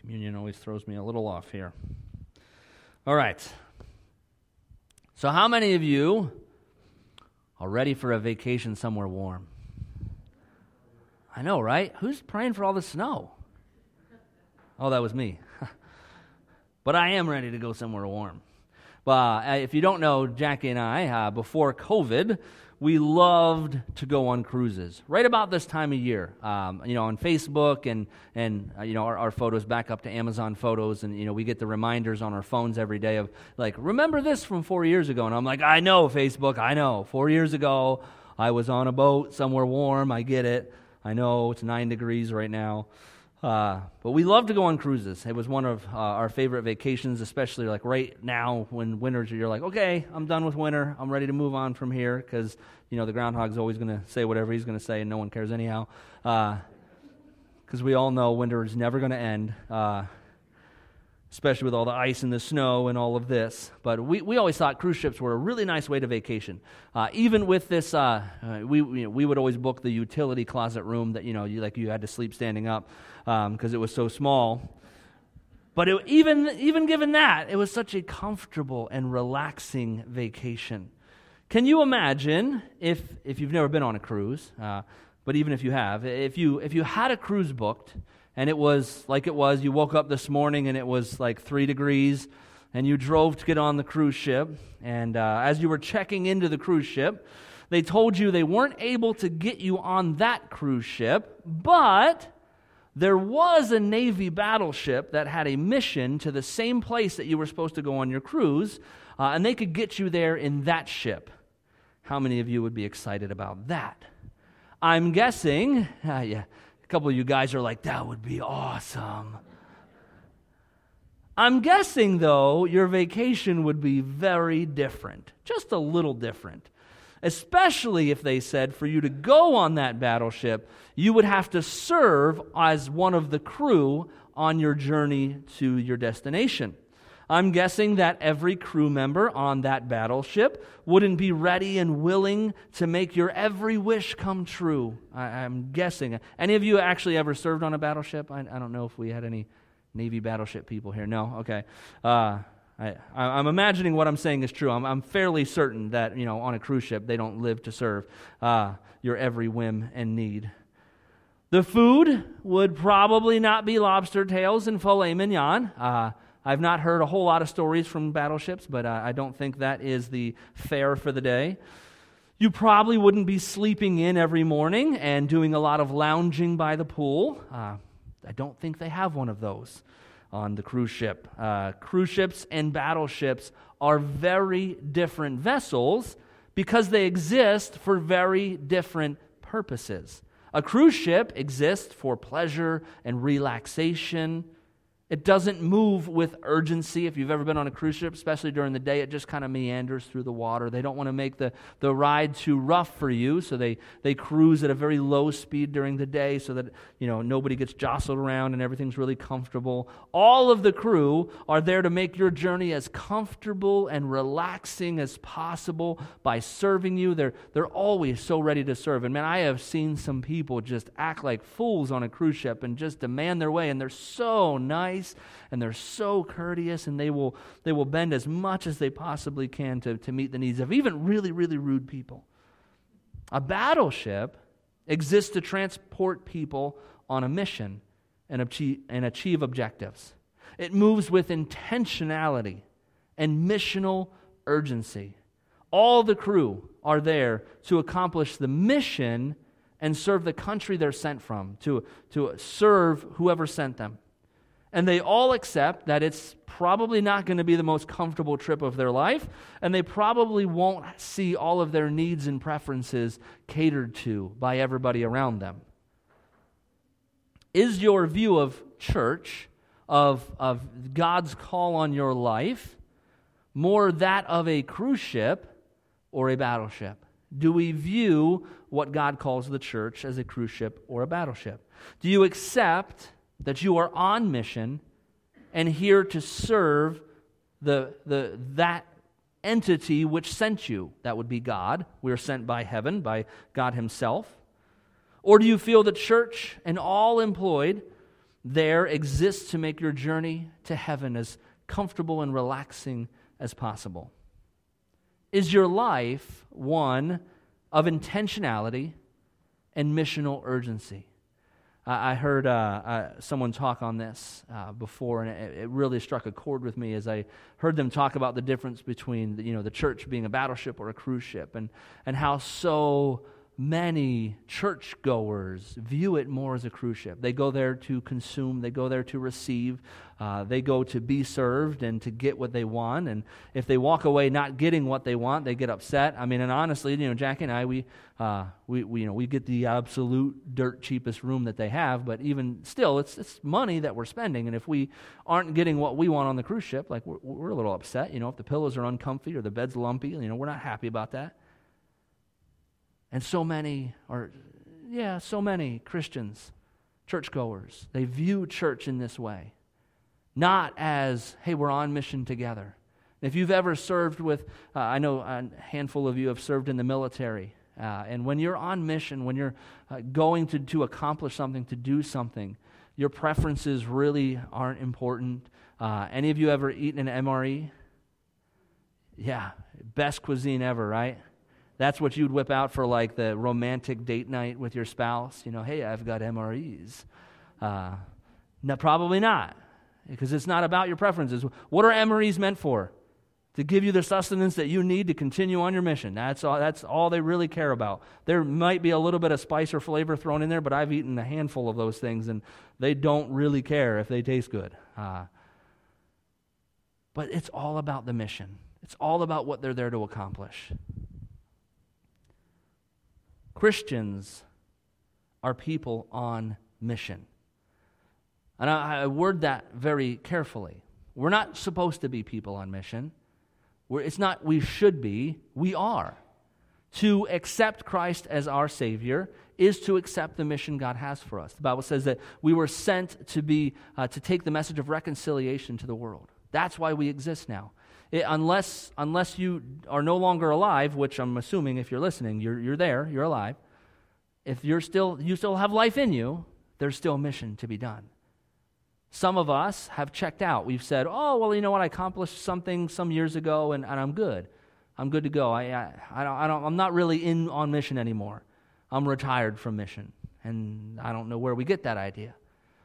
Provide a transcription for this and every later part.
Communion always throws me a little off here. All right. So, how many of you are ready for a vacation somewhere warm? I know, right? Who's praying for all the snow? Oh, that was me. but I am ready to go somewhere warm. But uh, if you don't know, Jackie and I, uh, before COVID, we loved to go on cruises right about this time of year. Um, you know, on Facebook and and uh, you know our, our, photos back up to Amazon Photos, and you know we get the reminders on our phones every day of like, remember this from four years ago, and I'm like, I know Facebook, I know. Four years ago, I was on a boat somewhere warm. I get it. I know it's nine degrees right now. Uh, but we love to go on cruises. It was one of uh, our favorite vacations, especially like right now when winters, you're like, okay, I'm done with winter. I'm ready to move on from here because, you know, the groundhog's always going to say whatever he's going to say and no one cares anyhow. Because uh, we all know winter is never going to end. Especially with all the ice and the snow and all of this. But we, we always thought cruise ships were a really nice way to vacation. Uh, even with this, uh, uh, we, you know, we would always book the utility closet room that, you know, you, like you had to sleep standing up because um, it was so small. But it, even, even given that, it was such a comfortable and relaxing vacation. Can you imagine if, if you've never been on a cruise, uh, but even if you have, if you, if you had a cruise booked, and it was like it was. You woke up this morning and it was like three degrees, and you drove to get on the cruise ship. And uh, as you were checking into the cruise ship, they told you they weren't able to get you on that cruise ship, but there was a Navy battleship that had a mission to the same place that you were supposed to go on your cruise, uh, and they could get you there in that ship. How many of you would be excited about that? I'm guessing, uh, yeah, couple of you guys are like, that would be awesome. I'm guessing, though, your vacation would be very different, just a little different. Especially if they said for you to go on that battleship, you would have to serve as one of the crew on your journey to your destination. I'm guessing that every crew member on that battleship wouldn't be ready and willing to make your every wish come true. I, am guessing. Any of you actually ever served on a battleship? I, I, don't know if we had any Navy battleship people here. No? Okay. Uh, I, am imagining what I'm saying is true. I'm, I'm, fairly certain that, you know, on a cruise ship, they don't live to serve uh, your every whim and need. The food would probably not be lobster tails and filet mignon. Uh, I've not heard a whole lot of stories from battleships, but I don't think that is the fare for the day. You probably wouldn't be sleeping in every morning and doing a lot of lounging by the pool. Uh, I don't think they have one of those on the cruise ship. Uh, cruise ships and battleships are very different vessels because they exist for very different purposes. A cruise ship exists for pleasure and relaxation it doesn't move with urgency. If you've ever been on a cruise ship, especially during the day, it just kind of meanders through the water. They don't want to make the, the ride too rough for you, so they, they cruise at a very low speed during the day so that you know nobody gets jostled around and everything's really comfortable. All of the crew are there to make your journey as comfortable and relaxing as possible by serving you. They're, they're always so ready to serve. And man, I have seen some people just act like fools on a cruise ship and just demand their way, and they're so nice nice and they're so courteous and they will, they will bend as much as they possibly can to, to meet the needs of even really, really rude people. A battleship exists to transport people on a mission and achieve, and achieve objectives. It moves with intentionality and missional urgency. All the crew are there to accomplish the mission and serve the country they're sent from, to, to serve whoever sent them. And they all accept that it's probably not going to be the most comfortable trip of their life, and they probably won't see all of their needs and preferences catered to by everybody around them. Is your view of church, of, of God's call on your life, more that of a cruise ship or a battleship? Do we view what God calls the church as a cruise ship or a battleship? Do you accept that you are on mission and here to serve the, the, that entity which sent you. That would be God. We are sent by heaven, by God Himself. Or do you feel the church and all employed there exists to make your journey to heaven as comfortable and relaxing as possible? Is your life one of intentionality and missional urgency? I heard uh, uh, someone talk on this uh, before, and it, it, really struck a chord with me as I heard them talk about the difference between the, you know, the church being a battleship or a cruise ship, and, and how so many churchgoers view it more as a cruise ship. They go there to consume, they go there to receive, uh, they go to be served and to get what they want. And if they walk away not getting what they want, they get upset. I mean, and honestly, you know, Jackie and I, we, uh, we, we, you know, we get the absolute dirt cheapest room that they have, but even still, it's, it's money that we're spending. And if we aren't getting what we want on the cruise ship, like we're, we're a little upset. You know, if the pillows are uncomfy or the bed's lumpy, you know, we're not happy about that. And so many, or yeah, so many Christians, churchgoers, they view church in this way. Not as, hey, we're on mission together. If you've ever served with, uh, I know a handful of you have served in the military. Uh, and when you're on mission, when you're uh, going to, to accomplish something, to do something, your preferences really aren't important. Uh, any of you ever eaten an MRE? Yeah, best cuisine ever, right? That's what you'd whip out for like the romantic date night with your spouse. You know, hey, I've got MREs. Uh, no, probably not, because it's not about your preferences. What are MREs meant for? To give you the sustenance that you need to continue on your mission. That's all, that's all they really care about. There might be a little bit of spice or flavor thrown in there, but I've eaten a handful of those things, and they don't really care if they taste good. Uh, but it's all about the mission, it's all about what they're there to accomplish. Christians are people on mission. And I, I word that very carefully. We're not supposed to be people on mission. We're, it's not we should be, we are. To accept Christ as our Savior is to accept the mission God has for us. The Bible says that we were sent to be uh, to take the message of reconciliation to the world. That's why we exist now. It, unless, unless you are no longer alive, which I'm assuming if you're listening, you're, you're there, you're alive. If you're still, you still have life in you, there's still a mission to be done. Some of us have checked out. We've said, oh, well, you know what? I accomplished something some years ago and, and I'm good. I'm good to go. I, I, I, don't, I don't, I'm not really in on mission anymore. I'm retired from mission. And I don't know where we get that idea.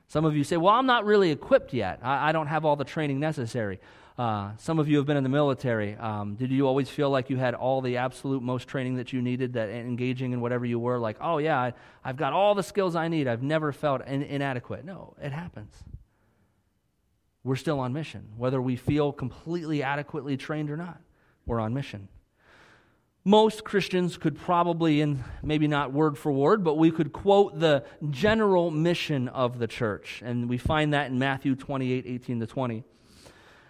Some of you say, well, I'm not really equipped yet. I, I don't have all the training necessary. Uh, some of you have been in the military. Um, did you always feel like you had all the absolute most training that you needed, that engaging in whatever you were, like, oh, yeah, I, have got all the skills I need. I've never felt in, inadequate. No, it happens. We're still on mission. Whether we feel completely adequately trained or not, we're on mission. Most Christians could probably, and maybe not word for word, but we could quote the general mission of the church. And we find that in Matthew 28 18 to 20.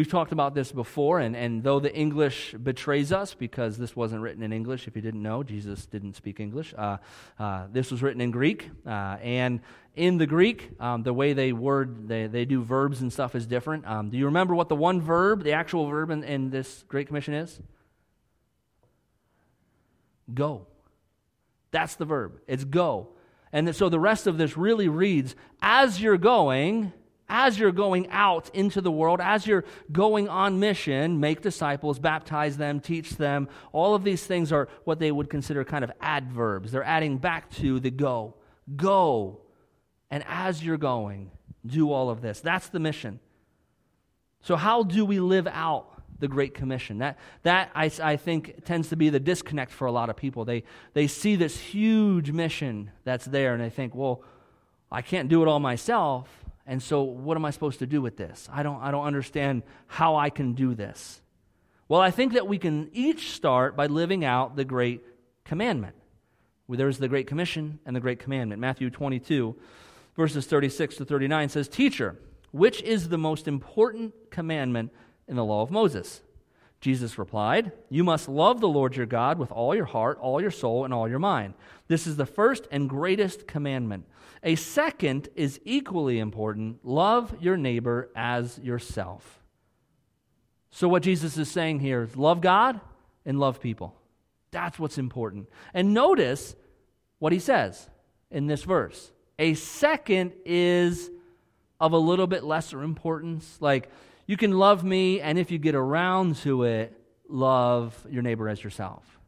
We've talked about this before, and, and though the English betrays us, because this wasn't written in English, if you didn't know, Jesus didn't speak English. Uh, uh, this was written in Greek, uh, and in the Greek, um, the way they word, they, they do verbs and stuff is different. Um, do you remember what the one verb, the actual verb in, in this Great Commission is? Go. That's the verb. It's go. And so the rest of this really reads, as you're going, as you're going out into the world, as you're going on mission, make disciples, baptize them, teach them. All of these things are what they would consider kind of adverbs. They're adding back to the go. Go. And as you're going, do all of this. That's the mission. So, how do we live out the Great Commission? That, that I, I think, tends to be the disconnect for a lot of people. They, they see this huge mission that's there and they think, well, I can't do it all myself. And so, what am I supposed to do with this? I don't, I don't understand how I can do this. Well, I think that we can each start by living out the Great Commandment. There's the Great Commission and the Great Commandment. Matthew 22, verses 36 to 39 says, Teacher, which is the most important commandment in the law of Moses? Jesus replied, You must love the Lord your God with all your heart, all your soul, and all your mind. This is the first and greatest commandment. A second is equally important love your neighbor as yourself. So, what Jesus is saying here is love God and love people. That's what's important. And notice what he says in this verse. A second is of a little bit lesser importance. Like, you can love me, and if you get around to it, love your neighbor as yourself.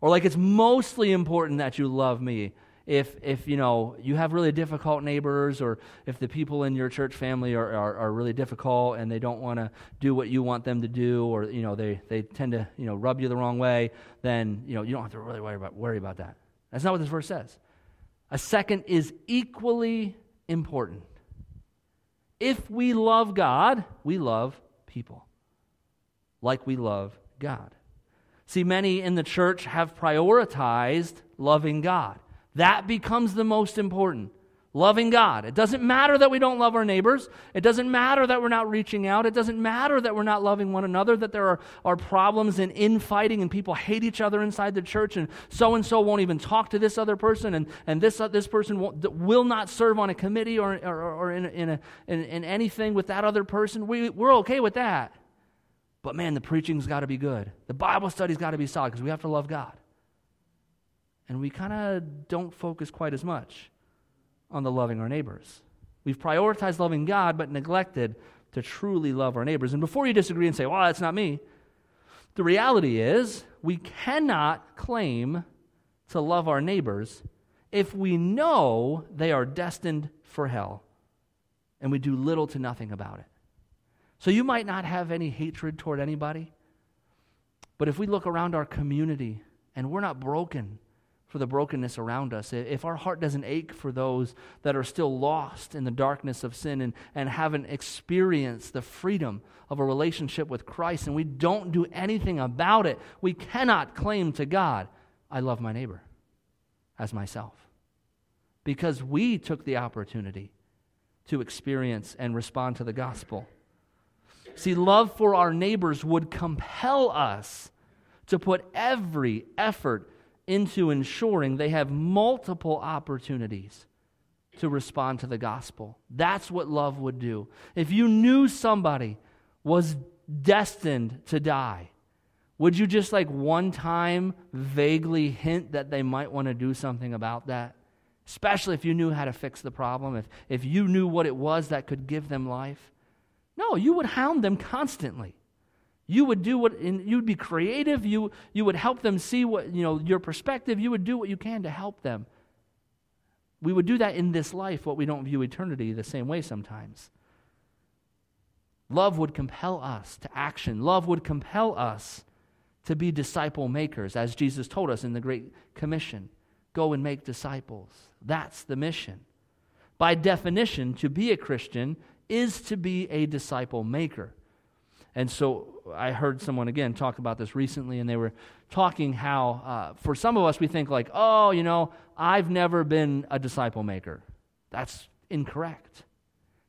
Or like it's mostly important that you love me. If, if you know you have really difficult neighbors or if the people in your church family are, are, are really difficult and they don't want to do what you want them to do or you know they, they tend to you know rub you the wrong way then you know you don't have to really worry about, worry about that that's not what this verse says a second is equally important if we love God, we love people like we love God. See, many in the church have prioritized loving God. That becomes the most important loving God. It doesn't matter that we don't love our neighbors. It doesn't matter that we're not reaching out. It doesn't matter that we're not loving one another, that there are, are problems and infighting and people hate each other inside the church and so and so won't even talk to this other person and, and this, uh, this person will not serve on a committee or, or, or in, in, a, in, in anything with that other person. We, we're okay with that. But man, the preaching's got to be good. The Bible study's got to be solid because we have to love God. And we kind of don't focus quite as much on the loving our neighbors. We've prioritized loving God, but neglected to truly love our neighbors. And before you disagree and say, well, that's not me, the reality is we cannot claim to love our neighbors if we know they are destined for hell and we do little to nothing about it. So you might not have any hatred toward anybody, but if we look around our community and we're not broken for the brokenness around us, if our heart doesn't ache for those that are still lost in the darkness of sin and, and haven't experienced the freedom of a relationship with Christ, and we don't do anything about it, we cannot claim to God, I love my neighbor as myself. Because we took the opportunity to experience and respond to the gospel. See, love for our neighbors would compel us to put every effort into ensuring they have multiple opportunities to respond to the gospel. That's what love would do. If you knew somebody was destined to die, would you just like one time vaguely hint that they might want to do something about that? Especially if you knew how to fix the problem, if, if you knew what it was that could give them life. No, you would hound them constantly. You would do what, you'd be creative. You, you would help them see what, you know, your perspective. You would do what you can to help them. We would do that in this life, what we don't view eternity the same way sometimes. Love would compel us to action. Love would compel us to be disciple makers, as Jesus told us in the Great Commission go and make disciples. That's the mission. By definition, to be a Christian is to be a disciple maker. And so I heard someone again talk about this recently, and they were talking how, uh, for some of us, we think, like, oh, you know, I've never been a disciple maker. That's incorrect.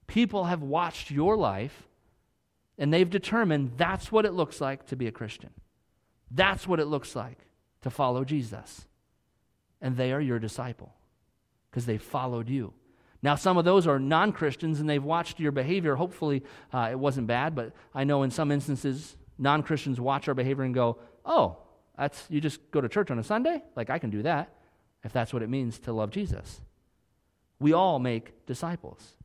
People have watched your life, and they've determined that's what it looks like to be a Christian. That's what it looks like to follow Jesus. And they are your disciple because they followed you. Now, some of those are non Christians and they've watched your behavior. Hopefully, uh, it wasn't bad, but I know in some instances, non Christians watch our behavior and go, oh, that's, you just go to church on a Sunday? Like, I can do that if that's what it means to love Jesus. We all make disciples.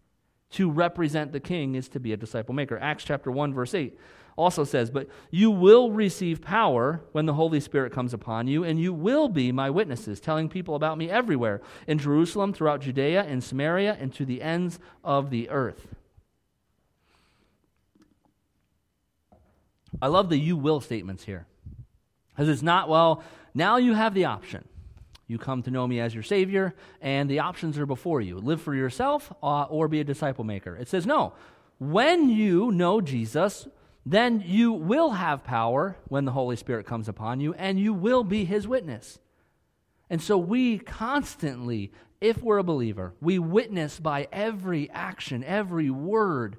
To represent the king is to be a disciple maker. Acts chapter 1, verse 8 also says, But you will receive power when the Holy Spirit comes upon you, and you will be my witnesses, telling people about me everywhere in Jerusalem, throughout Judea, in Samaria, and to the ends of the earth. I love the you will statements here. Because it's not, well, now you have the option. You come to know me as your Savior, and the options are before you live for yourself uh, or be a disciple maker. It says, no. When you know Jesus, then you will have power when the Holy Spirit comes upon you, and you will be his witness. And so we constantly, if we're a believer, we witness by every action, every word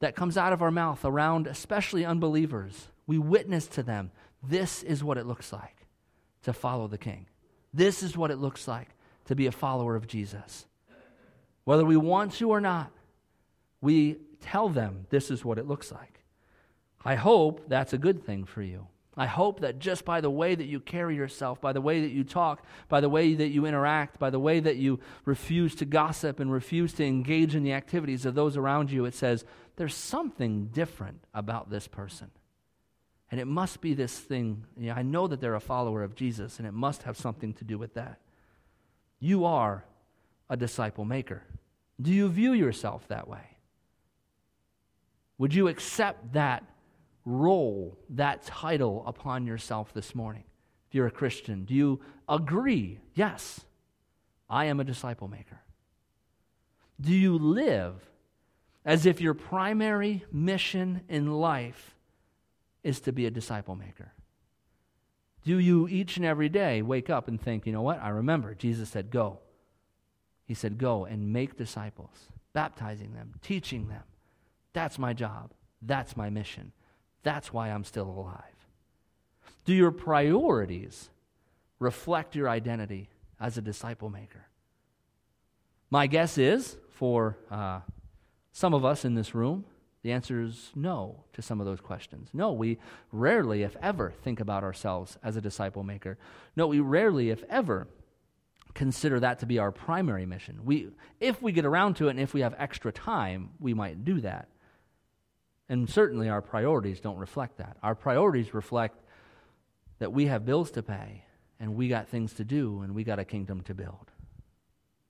that comes out of our mouth around especially unbelievers. We witness to them. This is what it looks like to follow the King. This is what it looks like to be a follower of Jesus. Whether we want to or not, we tell them this is what it looks like. I hope that's a good thing for you. I hope that just by the way that you carry yourself, by the way that you talk, by the way that you interact, by the way that you refuse to gossip and refuse to engage in the activities of those around you, it says, there's something different about this person. And it must be this thing. You know, I know that they're a follower of Jesus, and it must have something to do with that. You are a disciple maker. Do you view yourself that way? Would you accept that role, that title upon yourself this morning? If you're a Christian, do you agree? Yes, I am a disciple maker. Do you live as if your primary mission in life is to be a disciple maker? Do you each and every day wake up and think, you know what? I remember Jesus said, go. He said, go and make disciples, baptizing them, teaching them. That's my job. That's my mission. That's why I'm still alive. Do your priorities reflect your identity as a disciple maker? My guess is for uh, some of us in this room, the answer is no to some of those questions. No, we rarely, if ever, think about ourselves as a disciple maker. No, we rarely, if ever, consider that to be our primary mission. We, if we get around to it and if we have extra time, we might do that. And certainly our priorities don't reflect that. Our priorities reflect that we have bills to pay and we got things to do and we got a kingdom to build.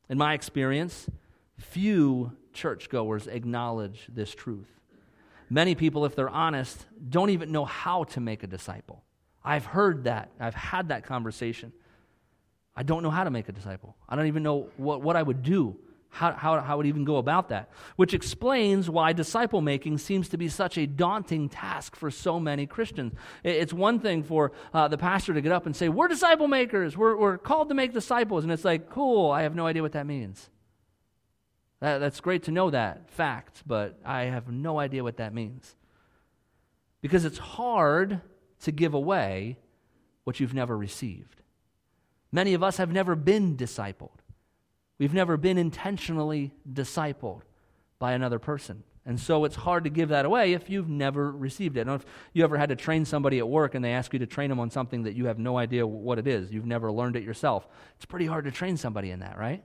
In my experience, few churchgoers acknowledge this truth. Many people, if they're honest, don't even know how to make a disciple. I've heard that. I've had that conversation. I don't know how to make a disciple. I don't even know what, what I would do how, how, how would even go about that? Which explains why disciple making seems to be such a daunting task for so many Christians. It's one thing for uh, the pastor to get up and say, We're disciple makers, we're, we're called to make disciples. And it's like, Cool, I have no idea what that means. That, that's great to know that fact, but I have no idea what that means. Because it's hard to give away what you've never received. Many of us have never been discipled. We've never been intentionally discipled by another person. And so it's hard to give that away if you've never received it. I don't know if you ever had to train somebody at work and they ask you to train them on something that you have no idea what it is. You've never learned it yourself. It's pretty hard to train somebody in that, right?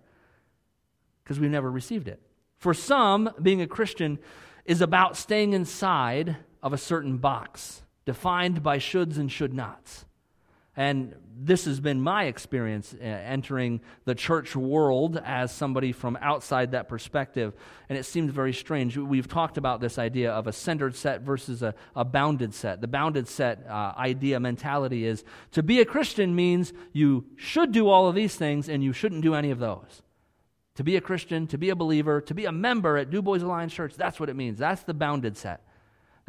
Because we've never received it. For some, being a Christian is about staying inside of a certain box defined by shoulds and should nots. And this has been my experience uh, entering the church world as somebody from outside that perspective. And it seems very strange. We've talked about this idea of a centered set versus a, a bounded set. The bounded set uh, idea, mentality is to be a Christian means you should do all of these things and you shouldn't do any of those. To be a Christian, to be a believer, to be a member at Du Bois Alliance Church, that's what it means. That's the bounded set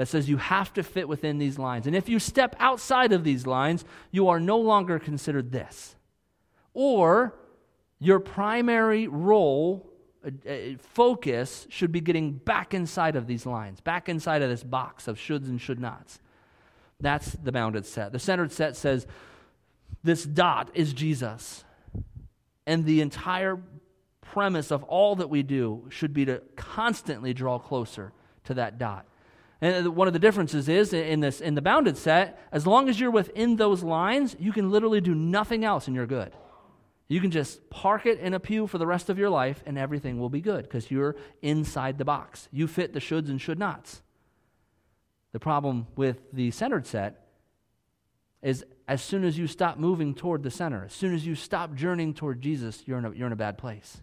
that says you have to fit within these lines. And if you step outside of these lines, you are no longer considered this. Or your primary role, uh, uh, focus, should be getting back inside of these lines, back inside of this box of shoulds and should nots. That's the bounded set. The centered set says this dot is Jesus. And the entire premise of all that we do should be to constantly draw closer to that dot. And one of the differences is in this in the bounded set, as long as you're within those lines, you can literally do nothing else and you're good. You can just park it in a pew for the rest of your life and everything will be good because you're inside the box. You fit the shoulds and should nots. The problem with the centered set is as soon as you stop moving toward the center, as soon as you stop journeying toward Jesus, you're in a, you're in a bad place.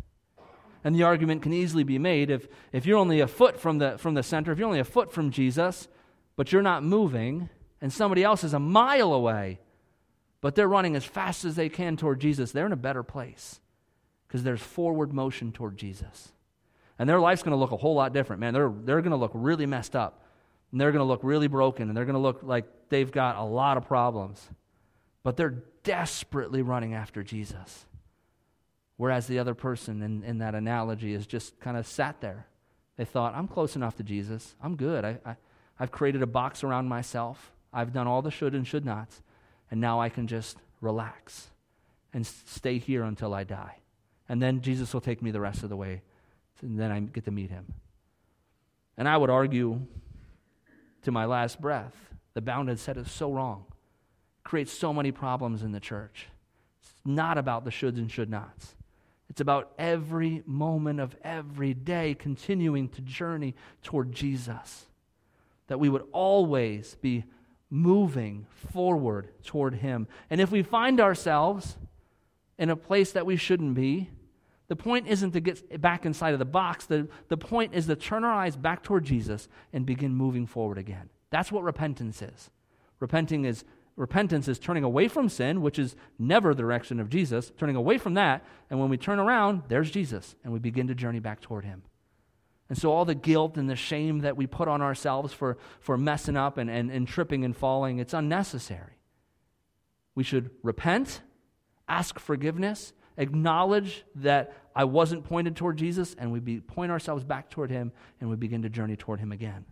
And the argument can easily be made if, if you're only a foot from the, from the center, if you're only a foot from Jesus, but you're not moving, and somebody else is a mile away, but they're running as fast as they can toward Jesus, they're in a better place because there's forward motion toward Jesus. And their life's going to look a whole lot different, man. They're, they're going to look really messed up. And they're going to look really broken. And they're going to look like they've got a lot of problems. But they're desperately running after Jesus. Whereas the other person in, in that analogy is just kind of sat there. They thought, I'm close enough to Jesus. I'm good. I, I, I've created a box around myself. I've done all the should and should nots, and now I can just relax and stay here until I die. And then Jesus will take me the rest of the way, and then I get to meet him. And I would argue to my last breath, the bounded set is so wrong. it creates so many problems in the church. It's not about the shoulds and should nots. It's about every moment of every day continuing to journey toward Jesus. That we would always be moving forward toward Him. And if we find ourselves in a place that we shouldn't be, the point isn't to get back inside of the box. The, the point is to turn our eyes back toward Jesus and begin moving forward again. That's what repentance is. Repenting is repentance is turning away from sin, which is never the direction of Jesus, turning away from that, and when we turn around, there's Jesus, and we begin to journey back toward him. And so all the guilt and the shame that we put on ourselves for, for messing up and, and, and tripping and falling, it's unnecessary. We should repent, ask forgiveness, acknowledge that I wasn't pointed toward Jesus, and we be, point ourselves back toward him, and we begin to journey toward him again.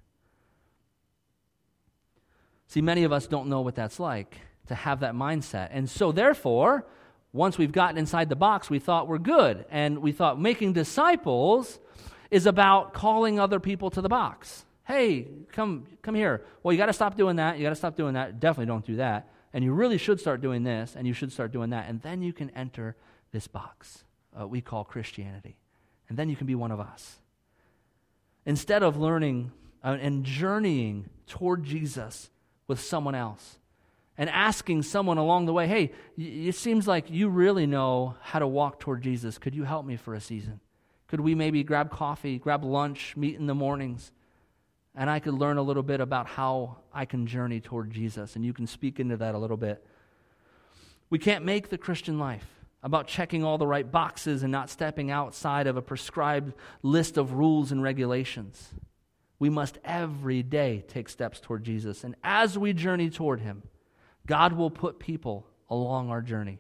See, many of us don't know what that's like to have that mindset. And so, therefore, once we've gotten inside the box, we thought we're good. And we thought making disciples is about calling other people to the box. Hey, come, come here. Well, you got to stop doing that. You got to stop doing that. Definitely don't do that. And you really should start doing this, and you should start doing that. And then you can enter this box uh, we call Christianity. And then you can be one of us. Instead of learning uh, and journeying toward Jesus with someone else and asking someone along the way, hey, it seems like you really know how to walk toward Jesus. Could you help me for a season? Could we maybe grab coffee, grab lunch, meet in the mornings? And I could learn a little bit about how I can journey toward Jesus, and you can speak into that a little bit. We can't make the Christian life about checking all the right boxes and not stepping outside of a prescribed list of rules and regulations. We must every day take steps toward Jesus. And as we journey toward Him, God will put people along our journey.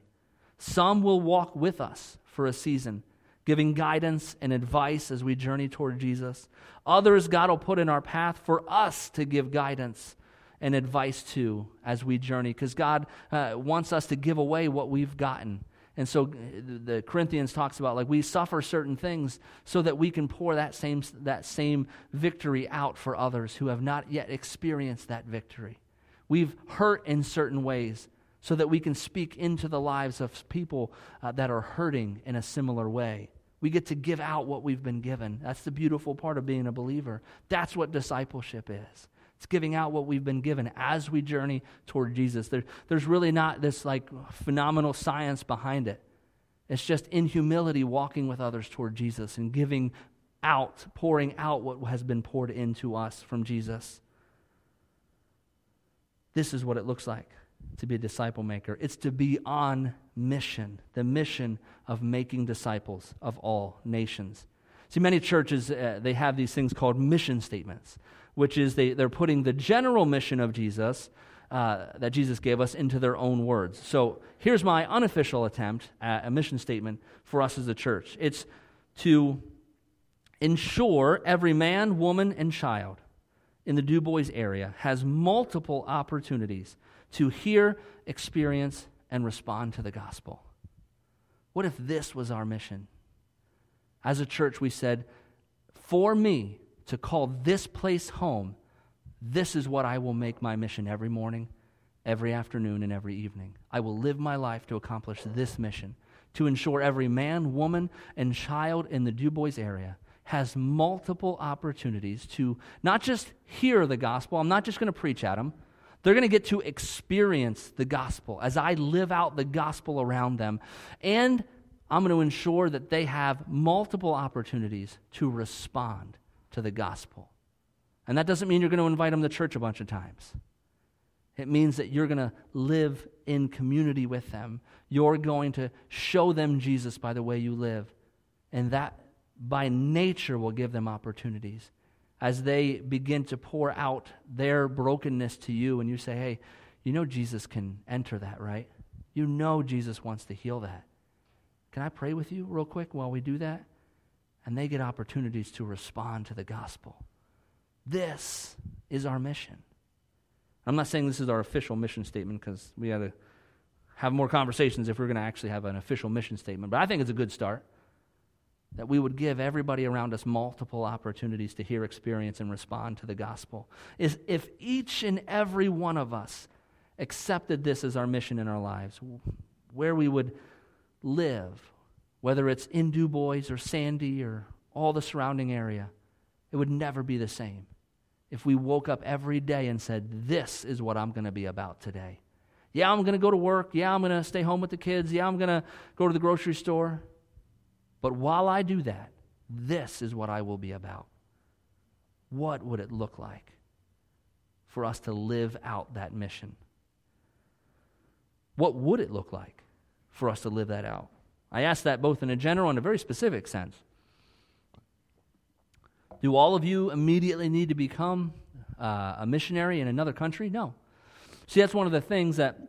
Some will walk with us for a season, giving guidance and advice as we journey toward Jesus. Others, God will put in our path for us to give guidance and advice to as we journey, because God uh, wants us to give away what we've gotten and so the Corinthians talks about like we suffer certain things so that we can pour that same, that same victory out for others who have not yet experienced that victory. We've hurt in certain ways so that we can speak into the lives of people uh, that are hurting in a similar way. We get to give out what we've been given. That's the beautiful part of being a believer. That's what discipleship is. It's giving out what we've been given as we journey toward Jesus. There, there's really not this like phenomenal science behind it. It's just in humility walking with others toward Jesus and giving out, pouring out what has been poured into us from Jesus. This is what it looks like to be a disciple maker. It's to be on mission, the mission of making disciples of all nations. See, many churches, uh, they have these things called mission statements which is they, they're putting the general mission of Jesus uh, that Jesus gave us into their own words. So here's my unofficial attempt at a mission statement for us as a church it's to ensure every man, woman, and child in the Du Bois area has multiple opportunities to hear, experience, and respond to the gospel. What if this was our mission? As a church, we said, For me, to call this place home, this is what I will make my mission every morning, every afternoon, and every evening. I will live my life to accomplish this mission to ensure every man, woman, and child in the Du Bois area has multiple opportunities to not just hear the gospel, I'm not just going to preach at them. They're going to get to experience the gospel as I live out the gospel around them. And I'm going to ensure that they have multiple opportunities to respond to the gospel. And that doesn't mean you're going to invite them to church a bunch of times. It means that you're going to live in community with them. You're going to show them Jesus by the way you live. And that, by nature, will give them opportunities as they begin to pour out their brokenness to you. And you say, hey, you know Jesus can enter that, right? You know Jesus wants to heal that. Can I pray with you real quick while we do that? And they get opportunities to respond to the gospel. This is our mission. I'm not saying this is our official mission statement because we got to have more conversations if we're going to actually have an official mission statement, but I think it's a good start that we would give everybody around us multiple opportunities to hear, experience, and respond to the gospel. Is if each and every one of us accepted this as our mission in our lives, where we would live, whether it's in Du Bois or Sandy or all the surrounding area, it would never be the same if we woke up every day and said, This is what I'm going to be about today. Yeah, I'm going to go to work. Yeah, I'm going to stay home with the kids. Yeah, I'm going to go to the grocery store. But while I do that, this is what I will be about. What would it look like for us to live out that mission? What would it look like for us to live that out? I ask that both in a general and a very specific sense. Do all of you immediately need to become uh, a missionary in another country? No. See, that's one of the things that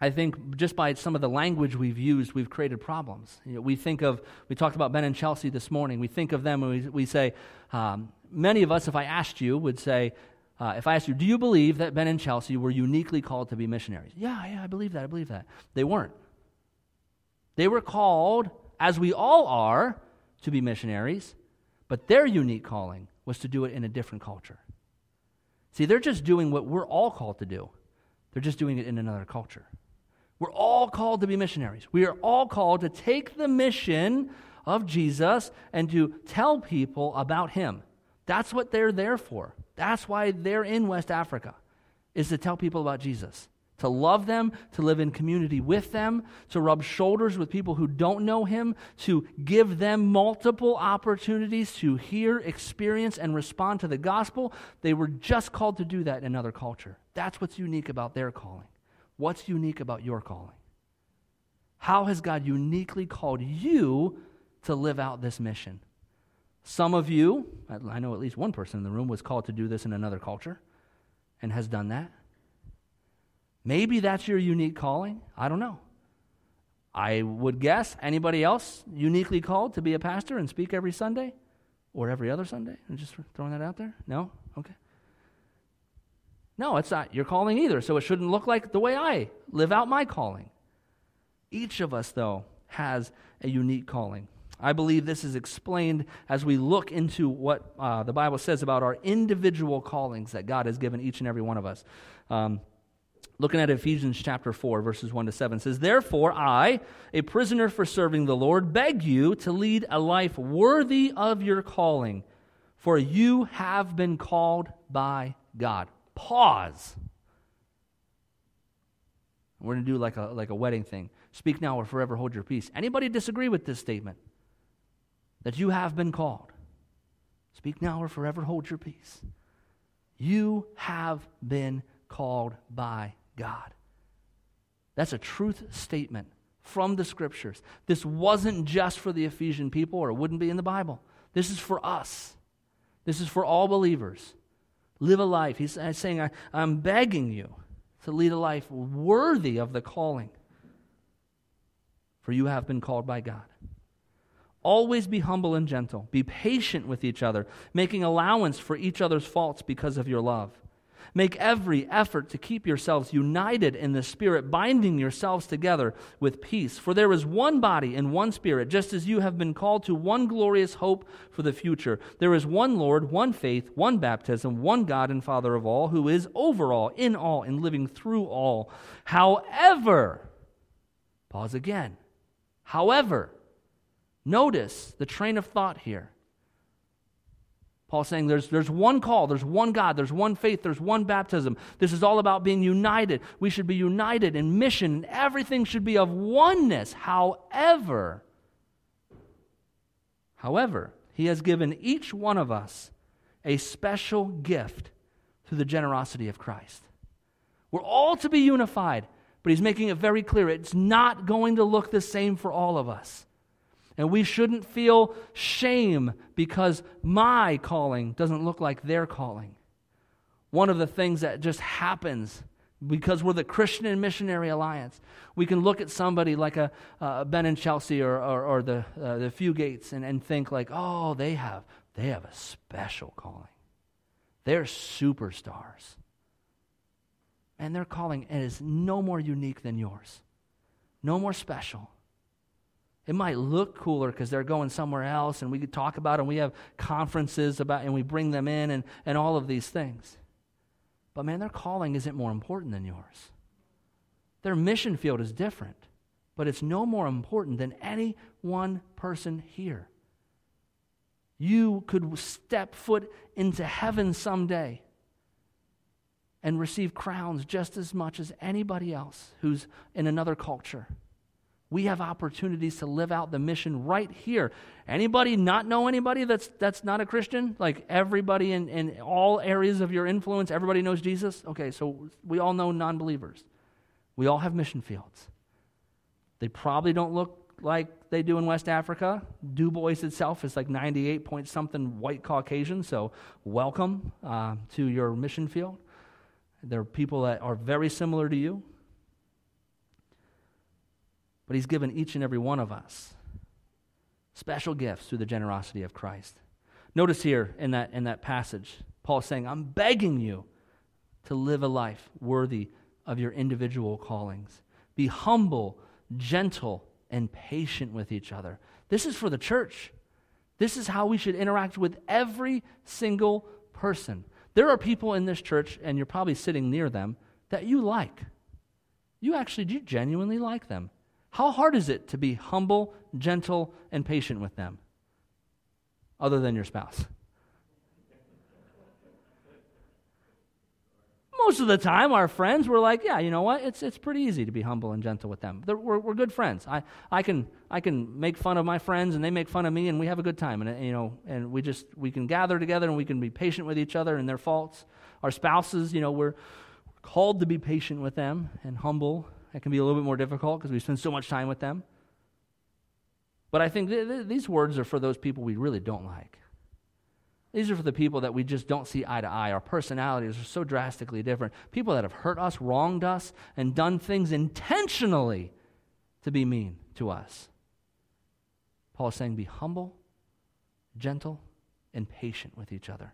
I think just by some of the language we've used, we've created problems. You know, we think of, we talked about Ben and Chelsea this morning. We think of them and we, we say, um, many of us, if I asked you, would say, uh, if I asked you, do you believe that Ben and Chelsea were uniquely called to be missionaries? Yeah, yeah, I believe that. I believe that. They weren't. They were called, as we all are, to be missionaries, but their unique calling was to do it in a different culture. See, they're just doing what we're all called to do, they're just doing it in another culture. We're all called to be missionaries. We are all called to take the mission of Jesus and to tell people about him. That's what they're there for. That's why they're in West Africa, is to tell people about Jesus, to love them, to live in community with them, to rub shoulders with people who don't know him, to give them multiple opportunities to hear, experience, and respond to the gospel. They were just called to do that in another culture. That's what's unique about their calling. What's unique about your calling? How has God uniquely called you to live out this mission? Some of you, I know at least one person in the room, was called to do this in another culture and has done that. Maybe that's your unique calling. I don't know. I would guess anybody else uniquely called to be a pastor and speak every Sunday or every other Sunday? I'm just throwing that out there. No? Okay. No, it's not your calling either, so it shouldn't look like the way I live out my calling. Each of us, though, has a unique calling. I believe this is explained as we look into what uh, the Bible says about our individual callings that God has given each and every one of us. Um, looking at Ephesians chapter 4, verses 1 to 7 says, Therefore, I, a prisoner for serving the Lord, beg you to lead a life worthy of your calling, for you have been called by God pause. We're going to do like a, like a wedding thing. Speak now or forever hold your peace. Anybody disagree with this statement? That you have been called. Speak now or forever hold your peace. You have been called by God. That's a truth statement from the scriptures. This wasn't just for the Ephesian people, or it wouldn't be in the Bible. This is for us. This is for all believers. Live a life. He's uh, saying, I, I'm begging you to lead a life worthy of the calling. For you have been called by God. Always be humble and gentle. Be patient with each other, making allowance for each other's faults because of your love. Make every effort to keep yourselves united in the Spirit, binding yourselves together with peace. For there is one body and one Spirit, just as you have been called to one glorious hope for the future. There is one Lord, one faith, one baptism, one God and Father of all, who is over all, in all, and living through all. However, pause again. However, notice the train of thought here. Paul's saying there's, there's one call, there's one God, there's one faith, there's one baptism. This is all about being united. We should be united in mission, and everything should be of oneness. However, however, he has given each one of us a special gift through the generosity of Christ. We're all to be unified, but he's making it very clear it's not going to look the same for all of us. And we shouldn't feel shame because my calling doesn't look like their calling. One of the things that just happens because we're the Christian and Missionary Alliance, we can look at somebody like a Ben and Chelsea or, or, or the, uh, the Few Gates and, and think like, oh, they have, they have a special calling. They're superstars. and their calling is no more unique than yours, no more special. It might look cooler because they're going somewhere else and we could talk about it and we have conferences about and we bring them in and, and all of these things. But man, their calling isn't more important than yours. Their mission field is different, but it's no more important than any one person here. You could step foot into heaven someday and receive crowns just as much as anybody else who's in another culture. We have opportunities to live out the mission right here. Anybody not know anybody that's, that's not a Christian? Like everybody in, in all areas of your influence, everybody knows Jesus? Okay, so we all know non believers. We all have mission fields. They probably don't look like they do in West Africa. Du Bois itself is like 98 point something white Caucasian, so welcome uh, to your mission field. There are people that are very similar to you. But He's given each and every one of us special gifts through the generosity of Christ. Notice here in that, in that passage, Paul is saying, I'm begging you to live a life worthy of your individual callings. Be humble, gentle, and patient with each other. This is for the church. This is how we should interact with every single person. There are people in this church, and you're probably sitting near them, that you like. You actually do genuinely like them. How hard is it to be humble, gentle, and patient with them? Other than your spouse. Most of the time, our friends were like, yeah, you know what? It's, it's pretty easy to be humble and gentle with them. we're, we're good friends. I, I, can, I can make fun of my friends, and they make fun of me, and we have a good time. And, you know, and we just, we can gather together, and we can be patient with each other and their faults. Our spouses, you know, we're called to be patient with them and humble that can be a little bit more difficult because we spend so much time with them. But I think th- th- these words are for those people we really don't like. These are for the people that we just don't see eye to eye. Our personalities are so drastically different. People that have hurt us, wronged us, and done things intentionally to be mean to us. Paul is saying, be humble, gentle, and patient with each other.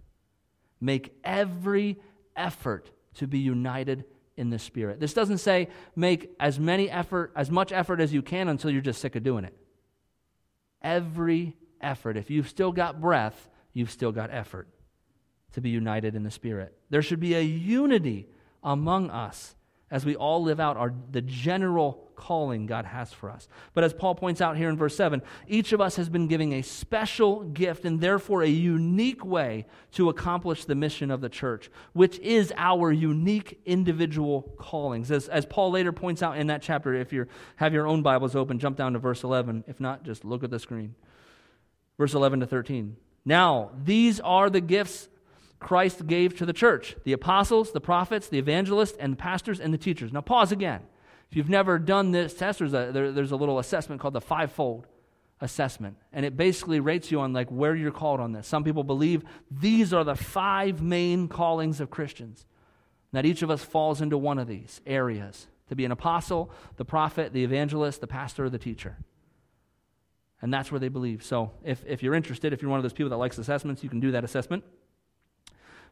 Make every effort to be united in the Spirit. This doesn't say make as many effort, as much effort as you can until you're just sick of doing it. Every effort. If you've still got breath, you've still got effort to be united in the Spirit. There should be a unity among us as we all live out our, the general calling God has for us. But as Paul points out here in verse 7, each of us has been given a special gift and therefore a unique way to accomplish the mission of the church, which is our unique individual callings. As, as Paul later points out in that chapter, if you have your own Bibles open, jump down to verse 11. If not, just look at the screen. Verse 11 to 13. Now, these are the gifts Christ gave to the church the apostles, the prophets, the evangelists, and the pastors and the teachers. Now, pause again. If you've never done this test, there's a, there, there's a little assessment called the fivefold assessment. And it basically rates you on like where you're called on this. Some people believe these are the five main callings of Christians. That each of us falls into one of these areas to be an apostle, the prophet, the evangelist, the pastor, or the teacher. And that's where they believe. So if, if you're interested, if you're one of those people that likes assessments, you can do that assessment.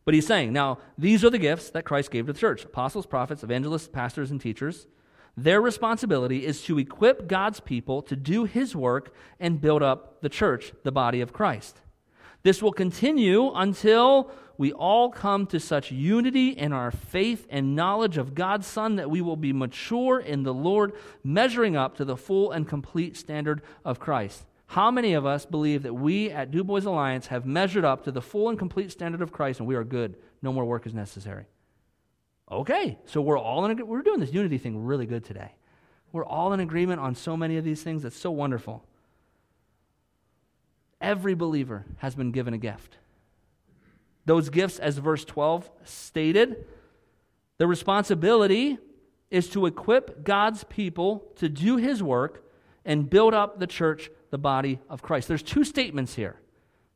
But he's saying, now, these are the gifts that Christ gave to the church apostles, prophets, evangelists, pastors, and teachers. Their responsibility is to equip God's people to do his work and build up the church, the body of Christ. This will continue until we all come to such unity in our faith and knowledge of God's Son that we will be mature in the Lord, measuring up to the full and complete standard of Christ. How many of us believe that we at Du Bois Alliance have measured up to the full and complete standard of Christ and we are good? No more work is necessary. Okay, so we're all in we're doing this unity thing really good today. We're all in agreement on so many of these things. That's so wonderful. Every believer has been given a gift. Those gifts, as verse 12 stated, the responsibility is to equip God's people to do his work and build up the church, the body of Christ. There's two statements here.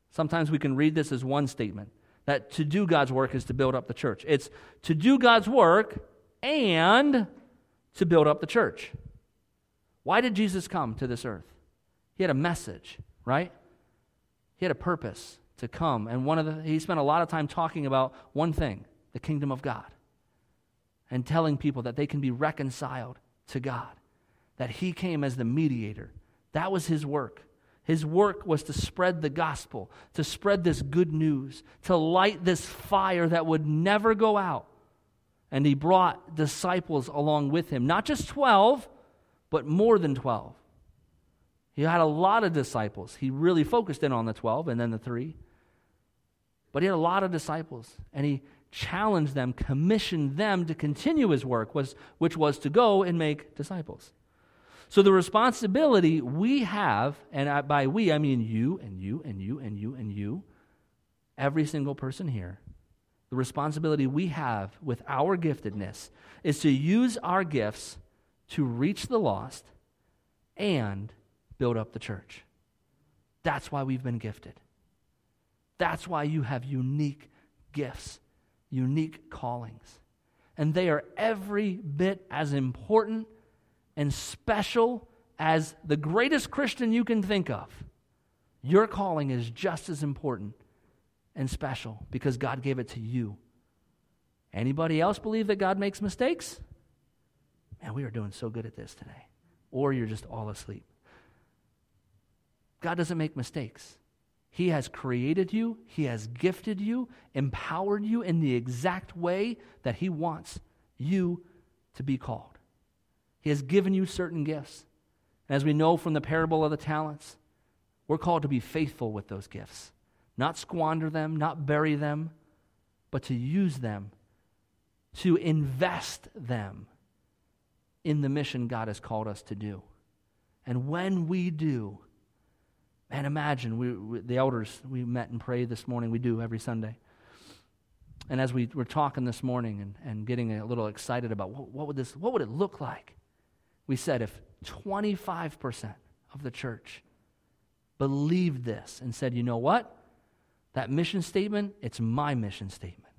Sometimes we can read this as one statement that to do God's work is to build up the church. It's to do God's work and to build up the church. Why did Jesus come to this earth? He had a message, right? He had a purpose to come. And one of the he spent a lot of time talking about one thing, the kingdom of God. and telling people that they can be reconciled to God, that He came as the mediator. That was His work. His work was to spread the gospel, to spread this good news, to light this fire that would never go out. And He brought disciples along with Him, not just 12, but more than 12. He had a lot of disciples. He really focused in on the 12 and then the three. But he had a lot of disciples, and he challenged them, commissioned them to continue his work, was, which was to go and make disciples. So the responsibility we have, and by we I mean you and you and you and you and you, every single person here, the responsibility we have with our giftedness is to use our gifts to reach the lost and build up the church. That's why we've been gifted. That's why you have unique gifts, unique callings. And they are every bit as important and special as the greatest Christian you can think of. Your calling is just as important and special because God gave it to you. Anybody else believe that God makes mistakes? Man, we are doing so good at this today. Or you're just all asleep. God doesn't make mistakes. He has created you, He has gifted you, empowered you in the exact way that He wants you to be called. He has given you certain gifts. And as we know from the parable of the talents, we're called to be faithful with those gifts, not squander them, not bury them, but to use them, to invest them in the mission God has called us to do. And when we do, Man, imagine we, we, the elders we met and prayed this morning. We do every Sunday. And as we were talking this morning and, and getting a little excited about what, what would this, what would it look like? We said if 25% of the church believed this and said, you know what? That mission statement, it's my mission statement.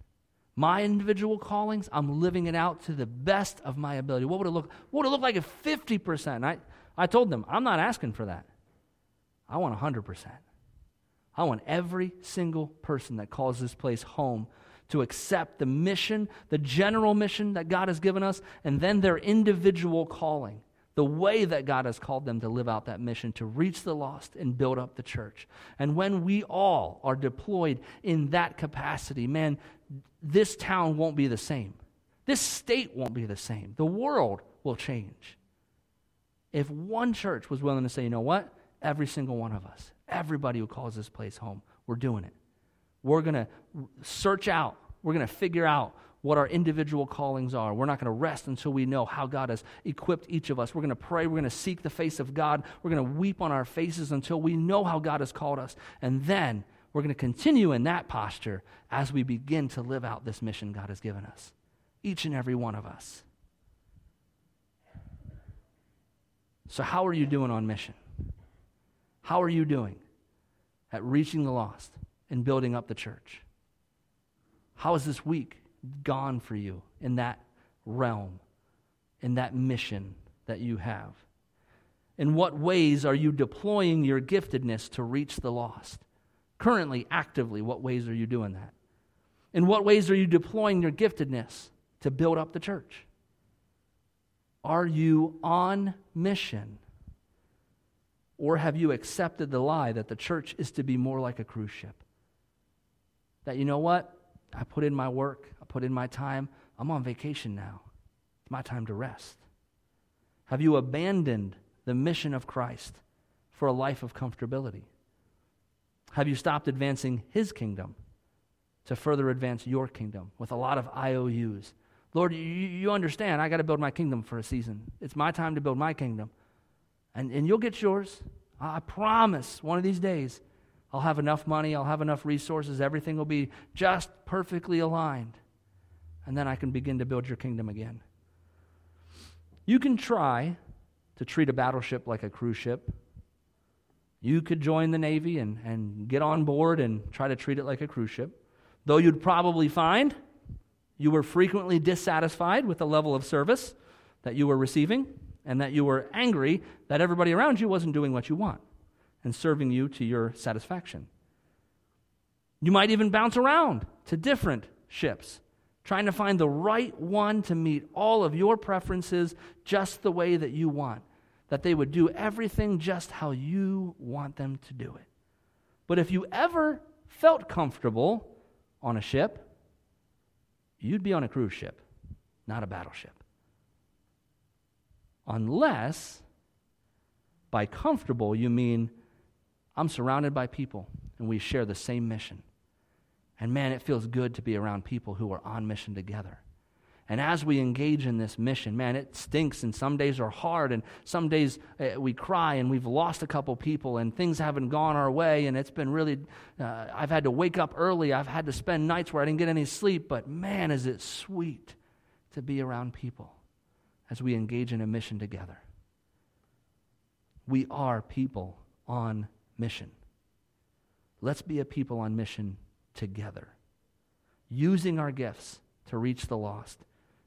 My individual callings, I'm living it out to the best of my ability. What would it look? What would it look like if 50%? I, I told them, I'm not asking for that. I want 100%. I want every single person that calls this place home to accept the mission, the general mission that God has given us, and then their individual calling, the way that God has called them to live out that mission, to reach the lost and build up the church. And when we all are deployed in that capacity, man, this town won't be the same. This state won't be the same. The world will change. If one church was willing to say, you know what? Every single one of us, everybody who calls this place home, we're doing it. We're going to search out, we're going to figure out what our individual callings are. We're not going to rest until we know how God has equipped each of us. We're going to pray. We're going to seek the face of God. We're going to weep on our faces until we know how God has called us. And then we're going to continue in that posture as we begin to live out this mission God has given us, each and every one of us. So, how are you doing on mission? How are you doing at reaching the lost and building up the church? How has this week gone for you in that realm, in that mission that you have? In what ways are you deploying your giftedness to reach the lost? Currently, actively, what ways are you doing that? In what ways are you deploying your giftedness to build up the church? Are you on mission? Or have you accepted the lie that the church is to be more like a cruise ship? That you know what? I put in my work, I put in my time, I'm on vacation now. It's my time to rest. Have you abandoned the mission of Christ for a life of comfortability? Have you stopped advancing his kingdom to further advance your kingdom with a lot of IOUs? Lord, you, you understand, I got to build my kingdom for a season. It's my time to build my kingdom. And, and you'll get yours. I promise one of these days I'll have enough money, I'll have enough resources, everything will be just perfectly aligned. And then I can begin to build your kingdom again. You can try to treat a battleship like a cruise ship. You could join the Navy and, and get on board and try to treat it like a cruise ship, though you'd probably find you were frequently dissatisfied with the level of service that you were receiving and that you were angry that everybody around you wasn't doing what you want and serving you to your satisfaction. You might even bounce around to different ships trying to find the right one to meet all of your preferences just the way that you want, that they would do everything just how you want them to do it. But if you ever felt comfortable on a ship, you'd be on a cruise ship, not a battleship. Unless by comfortable you mean I'm surrounded by people and we share the same mission. And man, it feels good to be around people who are on mission together. And as we engage in this mission, man, it stinks, and some days are hard, and some days uh, we cry, and we've lost a couple people, and things haven't gone our way, and it's been really, uh, I've had to wake up early. I've had to spend nights where I didn't get any sleep, but man, is it sweet to be around people as we engage in a mission together. We are people on mission. Let's be a people on mission together, using our gifts to reach the lost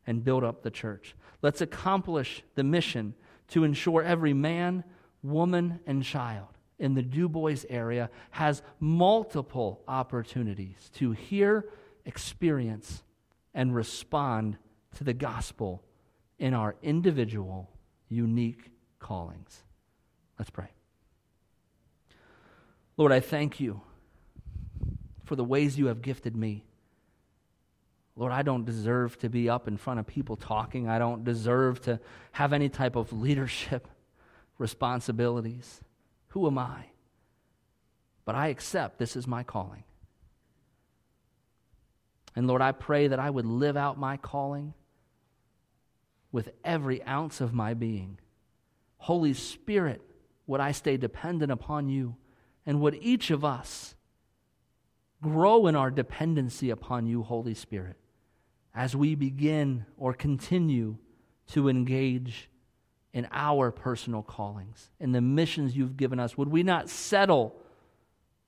and build up the church. Let's accomplish the mission to ensure every man, woman, and child in the Du Bois area has multiple opportunities to hear, experience, and respond to the gospel in our individual, unique callings. Let's pray. Lord, I thank you for the ways you have gifted me. Lord, I don't deserve to be up in front of people talking. I don't deserve to have any type of leadership responsibilities. Who am I? But I accept this is my calling. And Lord, I pray that I would live out my calling with every ounce of my being. Holy Spirit, would I stay dependent upon you? And would each of us grow in our dependency upon you, Holy Spirit, as we begin or continue to engage in our personal callings, in the missions you've given us? Would we not settle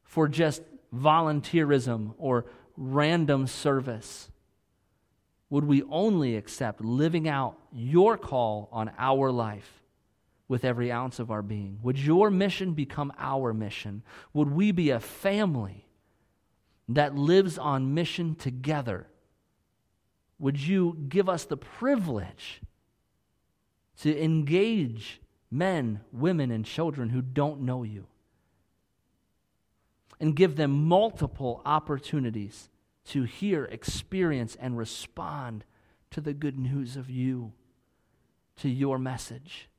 for just volunteerism or random service? Would we only accept living out your call on our life with every ounce of our being? Would your mission become our mission? Would we be a family that lives on mission together? Would you give us the privilege to engage men, women, and children who don't know you? And give them multiple opportunities to hear, experience, and respond to the good news of you, to your message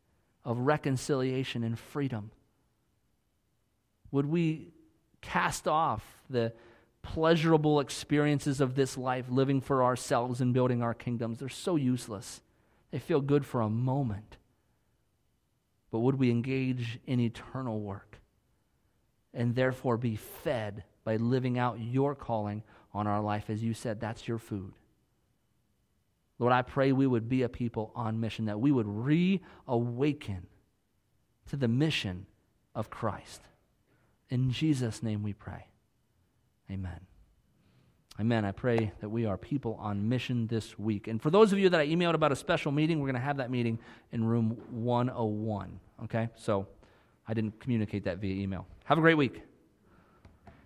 of reconciliation and freedom? Would we cast off the pleasurable experiences of this life, living for ourselves and building our kingdoms? They're so useless. They feel good for a moment. But would we engage in eternal work and therefore be fed by living out your calling on our life? As you said, that's your food. Lord, I pray we would be a people on mission, that we would reawaken to the mission of Christ. In Jesus' name we pray. Amen. Amen. I pray that we are people on mission this week. And for those of you that I emailed about a special meeting, we're going to have that meeting in room 101. Okay? So I didn't communicate that via email. Have a great week.